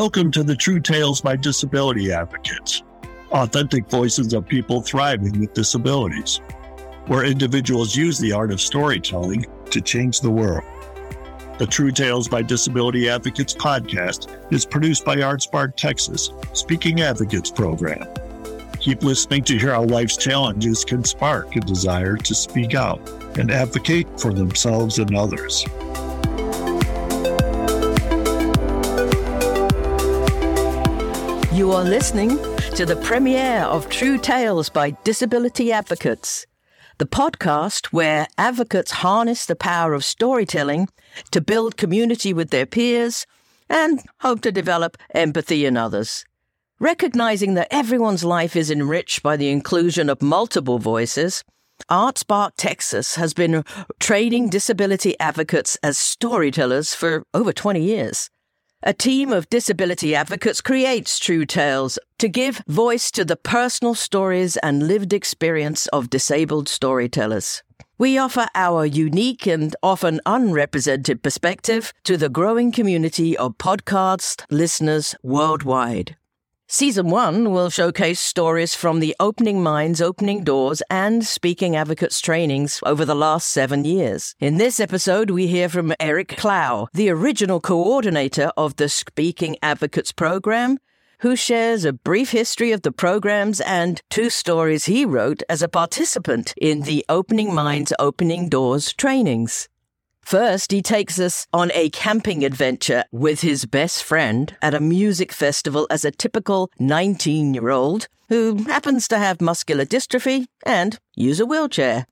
Welcome to the True Tales by Disability Advocates, authentic voices of people thriving with disabilities, where individuals use the art of storytelling to change the world. The True Tales by Disability Advocates podcast is produced by ArtSpark Texas Speaking Advocates Program. Keep listening to hear how life's challenges can spark a desire to speak out and advocate for themselves and others. You are listening to the premiere of True Tales by Disability Advocates, the podcast where advocates harness the power of storytelling to build community with their peers and hope to develop empathy in others. Recognizing that everyone's life is enriched by the inclusion of multiple voices, ArtSpark Texas has been training disability advocates as storytellers for over 20 years. A team of disability advocates creates True Tales to give voice to the personal stories and lived experience of disabled storytellers. We offer our unique and often unrepresented perspective to the growing community of podcast listeners worldwide. Season 1 will showcase stories from the Opening Minds, Opening Doors and Speaking Advocates trainings over the last seven years. In this episode, we hear from Eric Clow, the original coordinator of the Speaking Advocates program, who shares a brief history of the programs and two stories he wrote as a participant in the Opening Minds, Opening Doors trainings. First, he takes us on a camping adventure with his best friend at a music festival as a typical 19 year old who happens to have muscular dystrophy and use a wheelchair.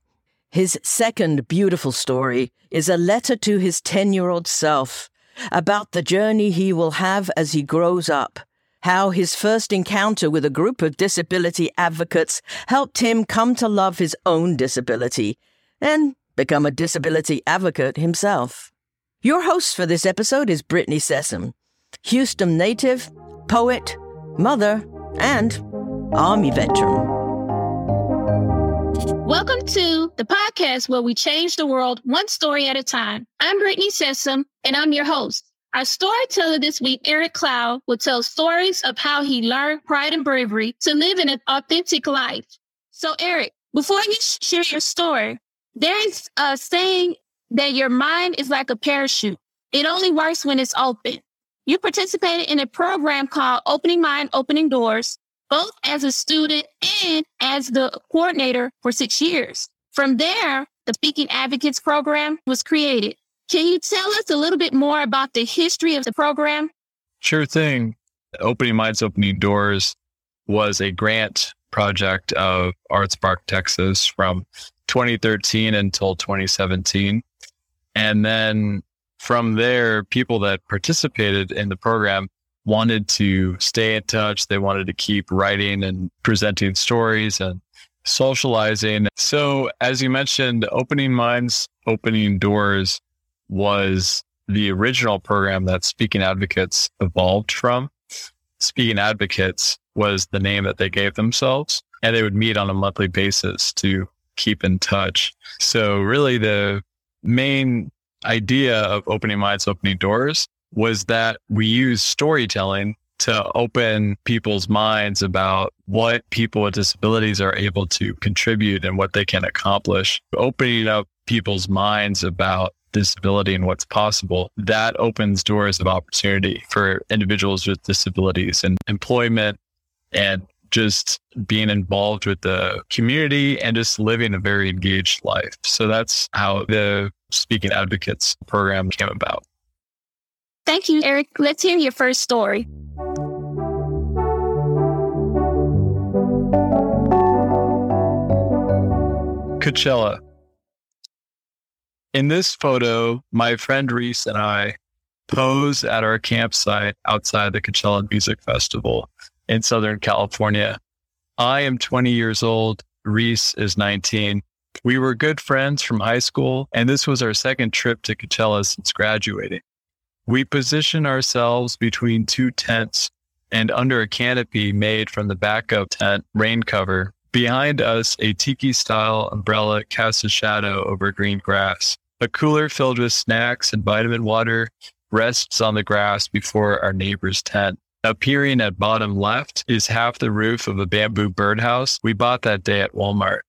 His second beautiful story is a letter to his 10 year old self about the journey he will have as he grows up. How his first encounter with a group of disability advocates helped him come to love his own disability and become a disability advocate himself. Your host for this episode is Brittany Sessum, Houston native, poet, mother, and Army veteran. Welcome to the podcast where we change the world one story at a time. I'm Brittany Sessum, and I'm your host. Our storyteller this week, Eric Clow, will tell stories of how he learned pride and bravery to live an authentic life. So, Eric, before you share your story, there's a saying that your mind is like a parachute. It only works when it's open. You participated in a program called Opening Mind, Opening Doors, both as a student and as the coordinator for six years. From there, the Speaking Advocates program was created. Can you tell us a little bit more about the history of the program? Sure thing. Opening Minds, Opening Doors was a grant project of ArtSpark Texas from 2013 until 2017. And then from there, people that participated in the program wanted to stay in touch. They wanted to keep writing and presenting stories and socializing. So, as you mentioned, Opening Minds, Opening Doors was the original program that Speaking Advocates evolved from. Speaking Advocates was the name that they gave themselves, and they would meet on a monthly basis to keep in touch. So really the main idea of opening minds, opening doors was that we use storytelling to open people's minds about what people with disabilities are able to contribute and what they can accomplish. Opening up people's minds about disability and what's possible, that opens doors of opportunity for individuals with disabilities and employment and just being involved with the community and just living a very engaged life. So that's how the Speaking Advocates program came about. Thank you, Eric. Let's hear your first story. Coachella. In this photo, my friend Reese and I pose at our campsite outside the Coachella Music Festival in Southern California. I am 20 years old. Reese is 19. We were good friends from high school, and this was our second trip to Coachella since graduating. We position ourselves between two tents and under a canopy made from the backup tent rain cover. Behind us, a tiki style umbrella casts a shadow over green grass. A cooler filled with snacks and vitamin water rests on the grass before our neighbor's tent. Appearing at bottom left is half the roof of a bamboo birdhouse we bought that day at Walmart.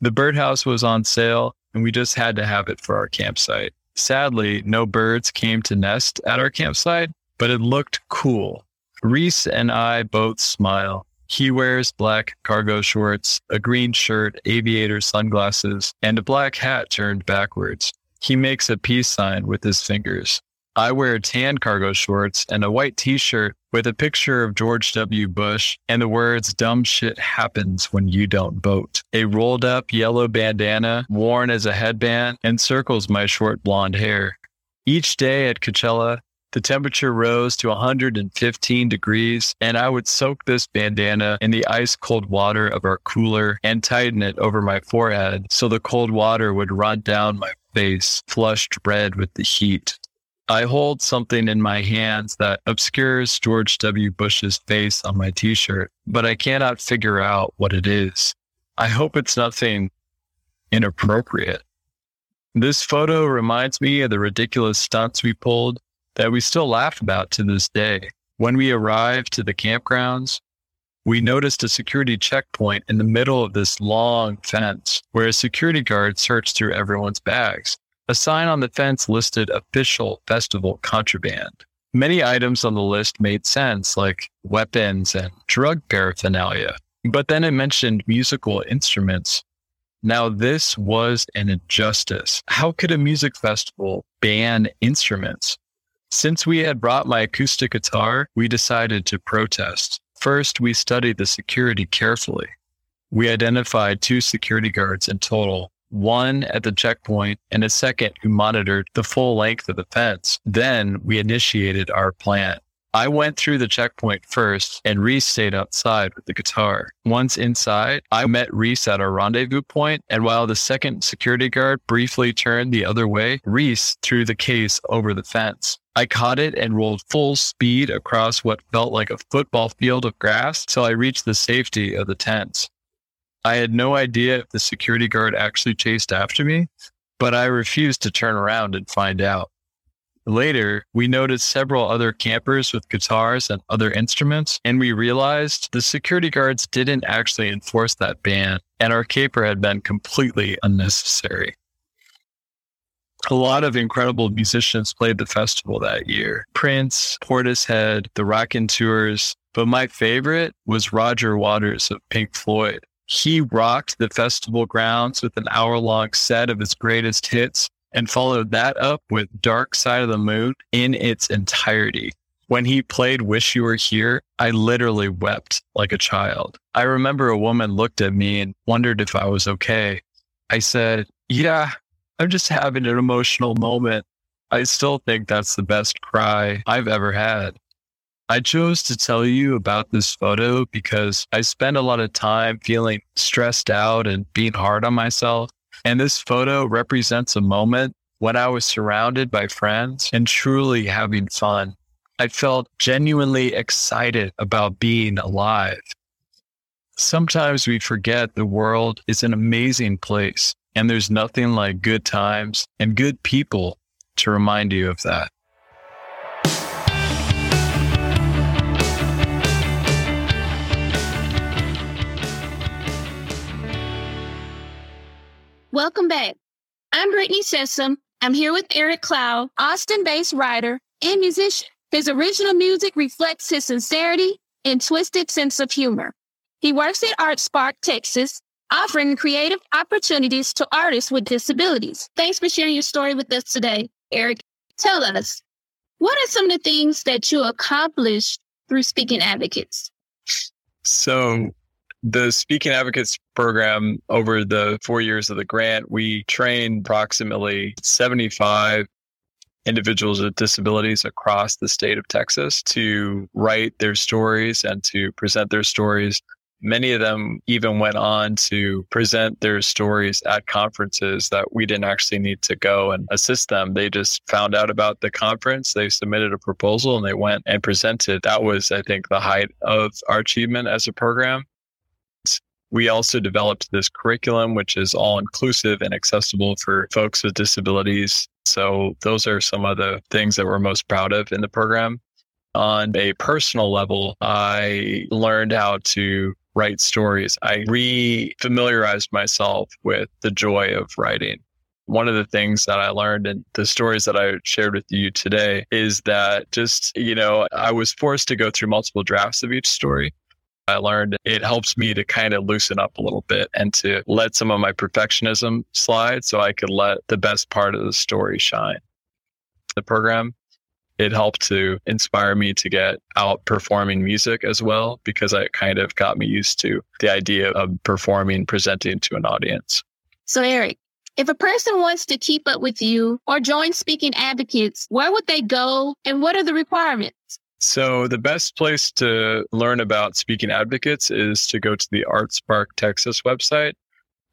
The birdhouse was on sale and we just had to have it for our campsite. Sadly, no birds came to nest at our campsite, but it looked cool. Reese and I both smile. He wears black cargo shorts, a green shirt, aviator sunglasses, and a black hat turned backwards. He makes a peace sign with his fingers. I wear tan cargo shorts and a white t shirt with a picture of George W. Bush and the words, dumb shit happens when you don't vote. A rolled up yellow bandana worn as a headband encircles my short blonde hair. Each day at Coachella, the temperature rose to 115 degrees, and I would soak this bandana in the ice cold water of our cooler and tighten it over my forehead so the cold water would run down my face, flushed red with the heat. I hold something in my hands that obscures George W. Bush's face on my t shirt, but I cannot figure out what it is. I hope it's nothing inappropriate. This photo reminds me of the ridiculous stunts we pulled that we still laugh about to this day. When we arrived to the campgrounds, we noticed a security checkpoint in the middle of this long fence where a security guard searched through everyone's bags. A sign on the fence listed official festival contraband. Many items on the list made sense, like weapons and drug paraphernalia, but then it mentioned musical instruments. Now, this was an injustice. How could a music festival ban instruments? Since we had brought my acoustic guitar, we decided to protest. First, we studied the security carefully. We identified two security guards in total one at the checkpoint and a second who monitored the full length of the fence. Then we initiated our plan. I went through the checkpoint first and Reese stayed outside with the guitar. Once inside, I met Reese at our rendezvous point, and while the second security guard briefly turned the other way, Reese threw the case over the fence. I caught it and rolled full speed across what felt like a football field of grass till I reached the safety of the tents. I had no idea if the security guard actually chased after me, but I refused to turn around and find out. Later, we noticed several other campers with guitars and other instruments, and we realized the security guards didn't actually enforce that ban, and our caper had been completely unnecessary. A lot of incredible musicians played the festival that year Prince, Portishead, the Raconteurs, but my favorite was Roger Waters of Pink Floyd. He rocked the festival grounds with an hour long set of his greatest hits and followed that up with Dark Side of the Moon in its entirety. When he played Wish You Were Here, I literally wept like a child. I remember a woman looked at me and wondered if I was okay. I said, Yeah, I'm just having an emotional moment. I still think that's the best cry I've ever had. I chose to tell you about this photo because I spend a lot of time feeling stressed out and being hard on myself. And this photo represents a moment when I was surrounded by friends and truly having fun. I felt genuinely excited about being alive. Sometimes we forget the world is an amazing place and there's nothing like good times and good people to remind you of that. Welcome back. I'm Brittany Sessum. I'm here with Eric Clow, Austin based writer and musician. His original music reflects his sincerity and twisted sense of humor. He works at ArtSpark, Texas, offering creative opportunities to artists with disabilities. Thanks for sharing your story with us today, Eric. Tell us, what are some of the things that you accomplished through Speaking Advocates? So, the Speaking Advocates program, over the four years of the grant, we trained approximately 75 individuals with disabilities across the state of Texas to write their stories and to present their stories. Many of them even went on to present their stories at conferences that we didn't actually need to go and assist them. They just found out about the conference, they submitted a proposal, and they went and presented. That was, I think, the height of our achievement as a program. We also developed this curriculum, which is all inclusive and accessible for folks with disabilities. So those are some of the things that we're most proud of in the program. On a personal level, I learned how to write stories. I re familiarized myself with the joy of writing. One of the things that I learned in the stories that I shared with you today is that just, you know, I was forced to go through multiple drafts of each story. I learned it helps me to kind of loosen up a little bit and to let some of my perfectionism slide so I could let the best part of the story shine. The program, it helped to inspire me to get out performing music as well because it kind of got me used to the idea of performing, presenting to an audience. So, Eric, if a person wants to keep up with you or join Speaking Advocates, where would they go and what are the requirements? So, the best place to learn about speaking advocates is to go to the ArtSpark Texas website,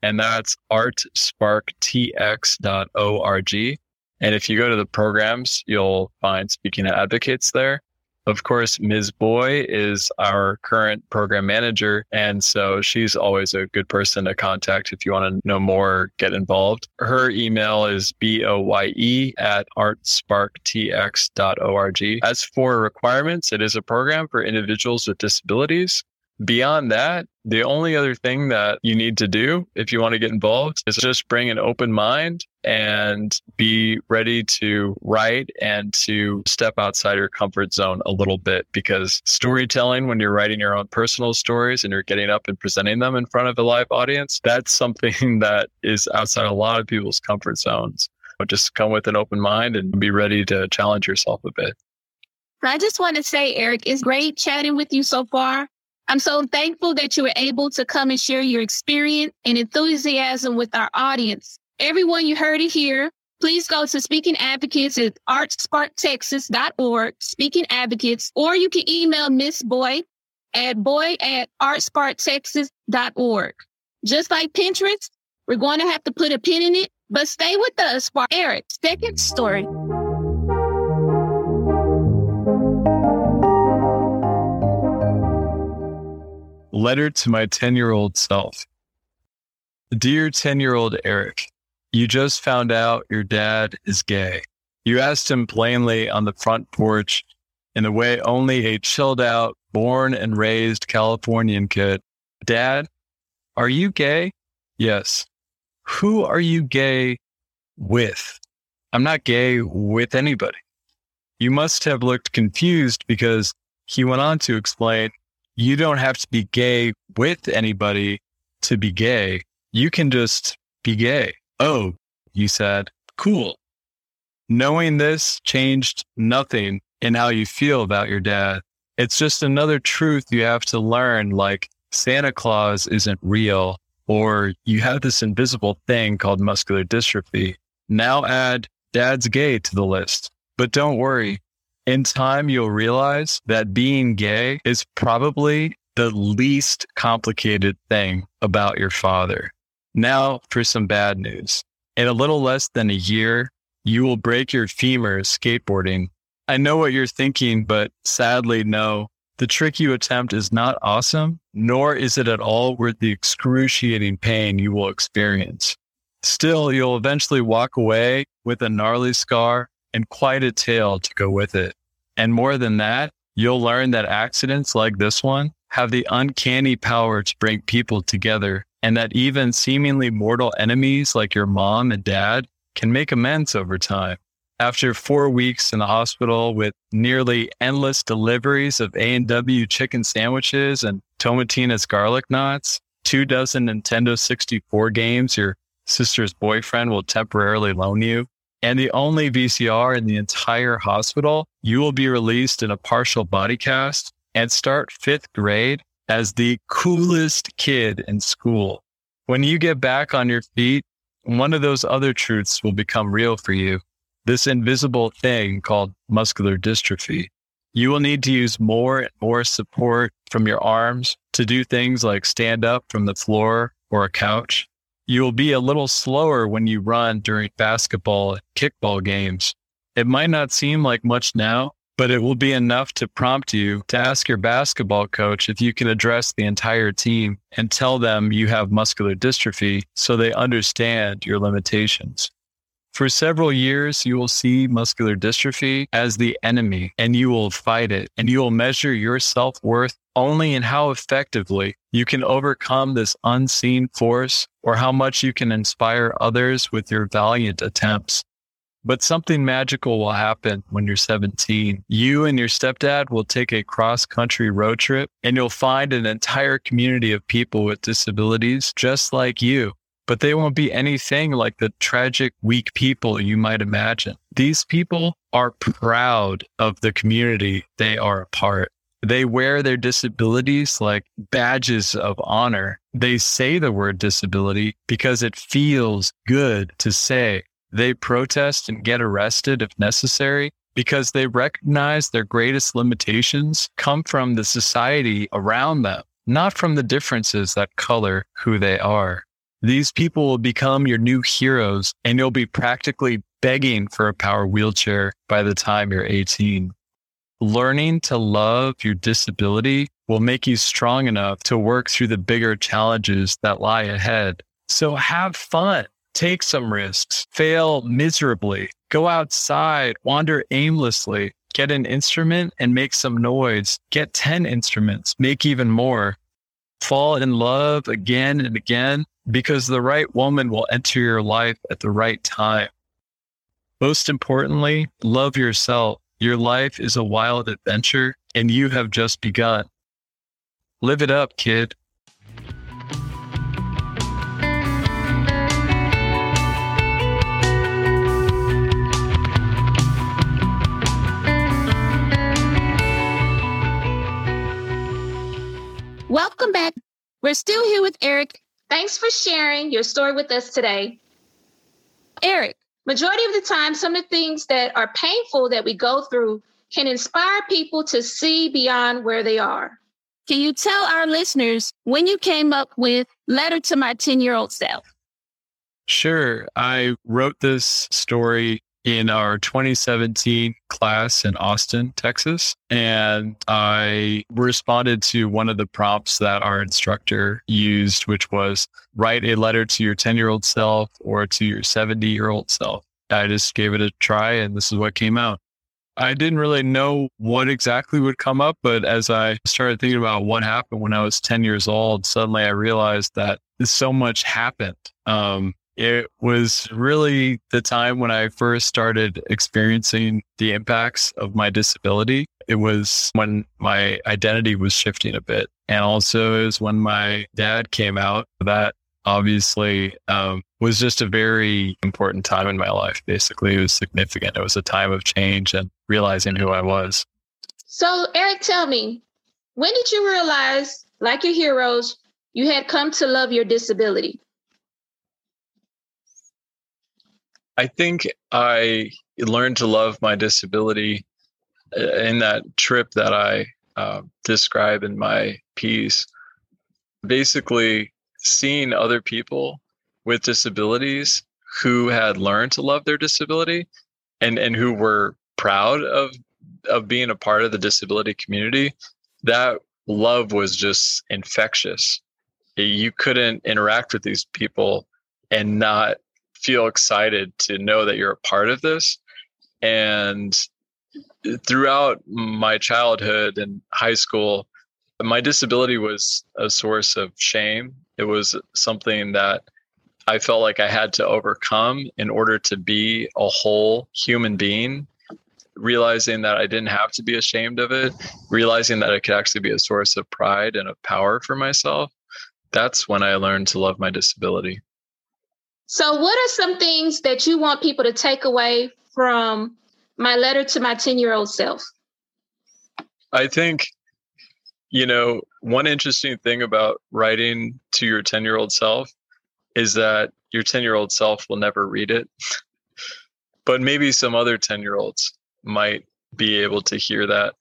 and that's artsparktx.org. And if you go to the programs, you'll find speaking advocates there. Of course, Ms. Boye is our current program manager. And so she's always a good person to contact if you want to know more, get involved. Her email is B-O-Y-E at artsparktx.org. As for requirements, it is a program for individuals with disabilities. Beyond that, the only other thing that you need to do if you want to get involved is just bring an open mind and be ready to write and to step outside your comfort zone a little bit because storytelling, when you're writing your own personal stories and you're getting up and presenting them in front of a live audience, that's something that is outside a lot of people's comfort zones. But just come with an open mind and be ready to challenge yourself a bit. I just want to say, Eric, it's great chatting with you so far. I'm so thankful that you were able to come and share your experience and enthusiasm with our audience. Everyone, you heard it here. Please go to Speaking Advocates at artsparktexas.org, Speaking Advocates, or you can email Miss Boye at boye at artsparktexas.org. Just like Pinterest, we're going to have to put a pin in it, but stay with us for Eric's second story. Letter to my 10 year old self. Dear 10 year old Eric, you just found out your dad is gay. You asked him plainly on the front porch in the way only a chilled out, born and raised Californian kid. Dad, are you gay? Yes. Who are you gay with? I'm not gay with anybody. You must have looked confused because he went on to explain you don't have to be gay with anybody to be gay. You can just be gay. Oh, you said, cool. Knowing this changed nothing in how you feel about your dad. It's just another truth you have to learn, like Santa Claus isn't real, or you have this invisible thing called muscular dystrophy. Now add dad's gay to the list. But don't worry, in time, you'll realize that being gay is probably the least complicated thing about your father. Now for some bad news. In a little less than a year, you will break your femur skateboarding. I know what you're thinking, but sadly, no. The trick you attempt is not awesome, nor is it at all worth the excruciating pain you will experience. Still, you'll eventually walk away with a gnarly scar and quite a tale to go with it. And more than that, you'll learn that accidents like this one have the uncanny power to bring people together and that even seemingly mortal enemies like your mom and dad can make amends over time. After four weeks in the hospital with nearly endless deliveries of A&W chicken sandwiches and Tomatina's garlic knots, two dozen Nintendo 64 games your sister's boyfriend will temporarily loan you, and the only VCR in the entire hospital, you will be released in a partial body cast and start fifth grade as the coolest kid in school. When you get back on your feet, one of those other truths will become real for you. This invisible thing called muscular dystrophy. You will need to use more and more support from your arms to do things like stand up from the floor or a couch. You'll be a little slower when you run during basketball and kickball games. It might not seem like much now, but it will be enough to prompt you to ask your basketball coach if you can address the entire team and tell them you have muscular dystrophy so they understand your limitations. For several years, you will see muscular dystrophy as the enemy and you will fight it and you will measure your self worth only in how effectively you can overcome this unseen force or how much you can inspire others with your valiant attempts. But something magical will happen when you're 17. You and your stepdad will take a cross country road trip and you'll find an entire community of people with disabilities just like you but they won't be anything like the tragic, weak people you might imagine. These people are proud of the community they are a part. They wear their disabilities like badges of honor. They say the word disability because it feels good to say. They protest and get arrested if necessary because they recognize their greatest limitations come from the society around them, not from the differences that color who they are. These people will become your new heroes and you'll be practically begging for a power wheelchair by the time you're 18. Learning to love your disability will make you strong enough to work through the bigger challenges that lie ahead. So have fun, take some risks, fail miserably, go outside, wander aimlessly, get an instrument and make some noise, get 10 instruments, make even more, fall in love again and again because the right woman will enter your life at the right time. Most importantly, love yourself. Your life is a wild adventure and you have just begun. Live it up, kid. Welcome back. We're still here with Eric Thanks for sharing your story with us today. Eric, majority of the time, some of the things that are painful that we go through can inspire people to see beyond where they are. Can you tell our listeners when you came up with Letter to My 10 year old self? Sure. I wrote this story in our 2017 class in Austin, Texas. And I responded to one of the prompts that our instructor used, which was write a letter to your 10 year old self or to your 70 year old self. I just gave it a try and this is what came out. I didn't really know what exactly would come up, but as I started thinking about what happened when I was 10 years old, suddenly I realized that so much happened. Um, it was really the time when I first started experiencing the impacts of my disability. It was when my identity was shifting a bit. And also, it was when my dad came out. That obviously um, was just a very important time in my life. Basically, it was significant. It was a time of change and realizing who I was. So, Eric, tell me, when did you realize, like your heroes, you had come to love your disability? I think I learned to love my disability uh, in that trip that I uh, describe in my piece. Basically, seeing other people with disabilities who had learned to love their disability and, and who were proud of of being a part of the disability community, that love was just infectious. You couldn't interact with these people and not feel excited to know that you're a part of this. And throughout my childhood and high school, my disability was a source of shame. It was something that I felt like I had to overcome in order to be a whole human being. Realizing that I didn't have to be ashamed of it, realizing that it could actually be a source of pride and of power for myself. That's when I learned to love my disability. So, what are some things that you want people to take away from my letter to my 10 year old self? I think, you know, one interesting thing about writing to your 10 year old self is that your 10 year old self will never read it. but maybe some other 10 year olds might be able to hear that.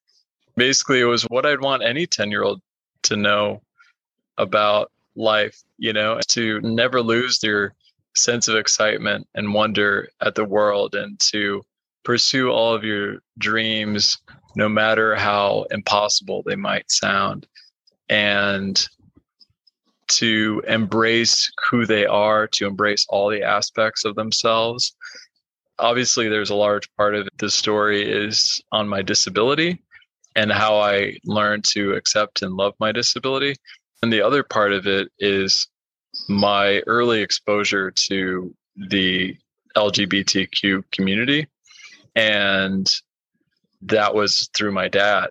Basically, it was what I'd want any 10 year old to know about life, you know, to never lose their sense of excitement and wonder at the world and to pursue all of your dreams no matter how impossible they might sound and to embrace who they are to embrace all the aspects of themselves obviously, there's a large part of the story is on my disability and how I learned to accept and love my disability. And the other part of it is my early exposure to the LGBTQ community. And that was through my dad.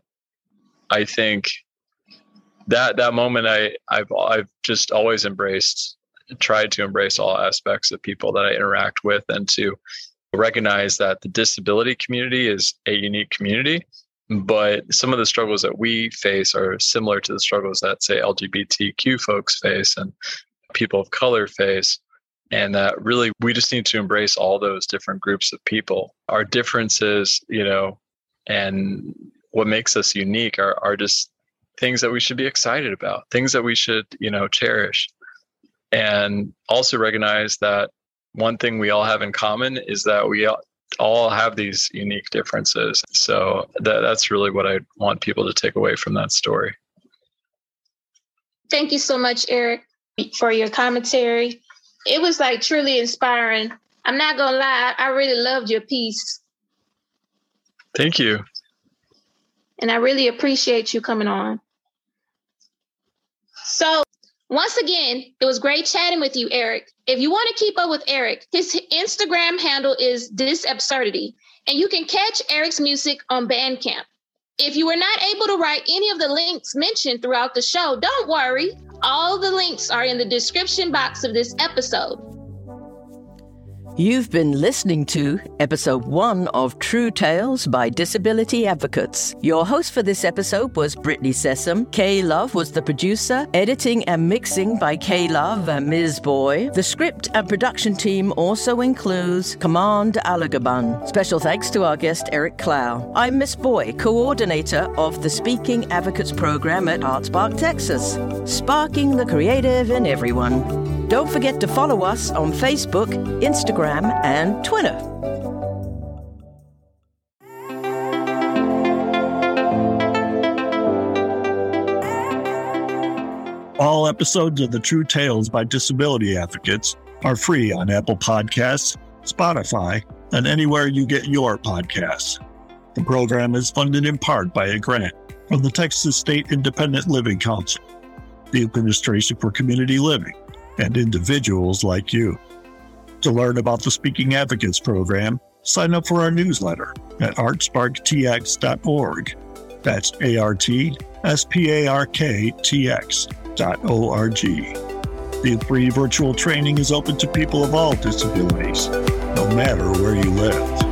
I think that that moment I I've I've just always embraced tried to embrace all aspects of people that I interact with and to recognize that the disability community is a unique community but some of the struggles that we face are similar to the struggles that say lgbtq folks face and people of color face and that really we just need to embrace all those different groups of people our differences you know and what makes us unique are, are just things that we should be excited about things that we should you know cherish and also recognize that one thing we all have in common is that we all have these unique differences. So that, that's really what I want people to take away from that story. Thank you so much, Eric, for your commentary. It was like truly inspiring. I'm not gonna lie, I really loved your piece. Thank you. And I really appreciate you coming on. So once again, it was great chatting with you, Eric. If you want to keep up with Eric, his Instagram handle is Disabsurdity, and you can catch Eric's music on Bandcamp. If you were not able to write any of the links mentioned throughout the show, don't worry. All the links are in the description box of this episode. You've been listening to episode one of True Tales by Disability Advocates. Your host for this episode was Brittany Sessum. Kay Love was the producer. Editing and mixing by Kay Love and Ms. Boye. The script and production team also includes Command Alagaban. Special thanks to our guest Eric Clow. I'm Miss Boye, coordinator of the Speaking Advocates program at ArtSpark, Texas, sparking the creative in everyone. Don't forget to follow us on Facebook, Instagram, and Twitter. All episodes of the True Tales by Disability Advocates are free on Apple Podcasts, Spotify, and anywhere you get your podcasts. The program is funded in part by a grant from the Texas State Independent Living Council, the Administration for Community Living, and individuals like you. To learn about the Speaking Advocates program, sign up for our newsletter at artsparktx.org. That's A R T S P A R K T X dot O R G. The free virtual training is open to people of all disabilities, no matter where you live.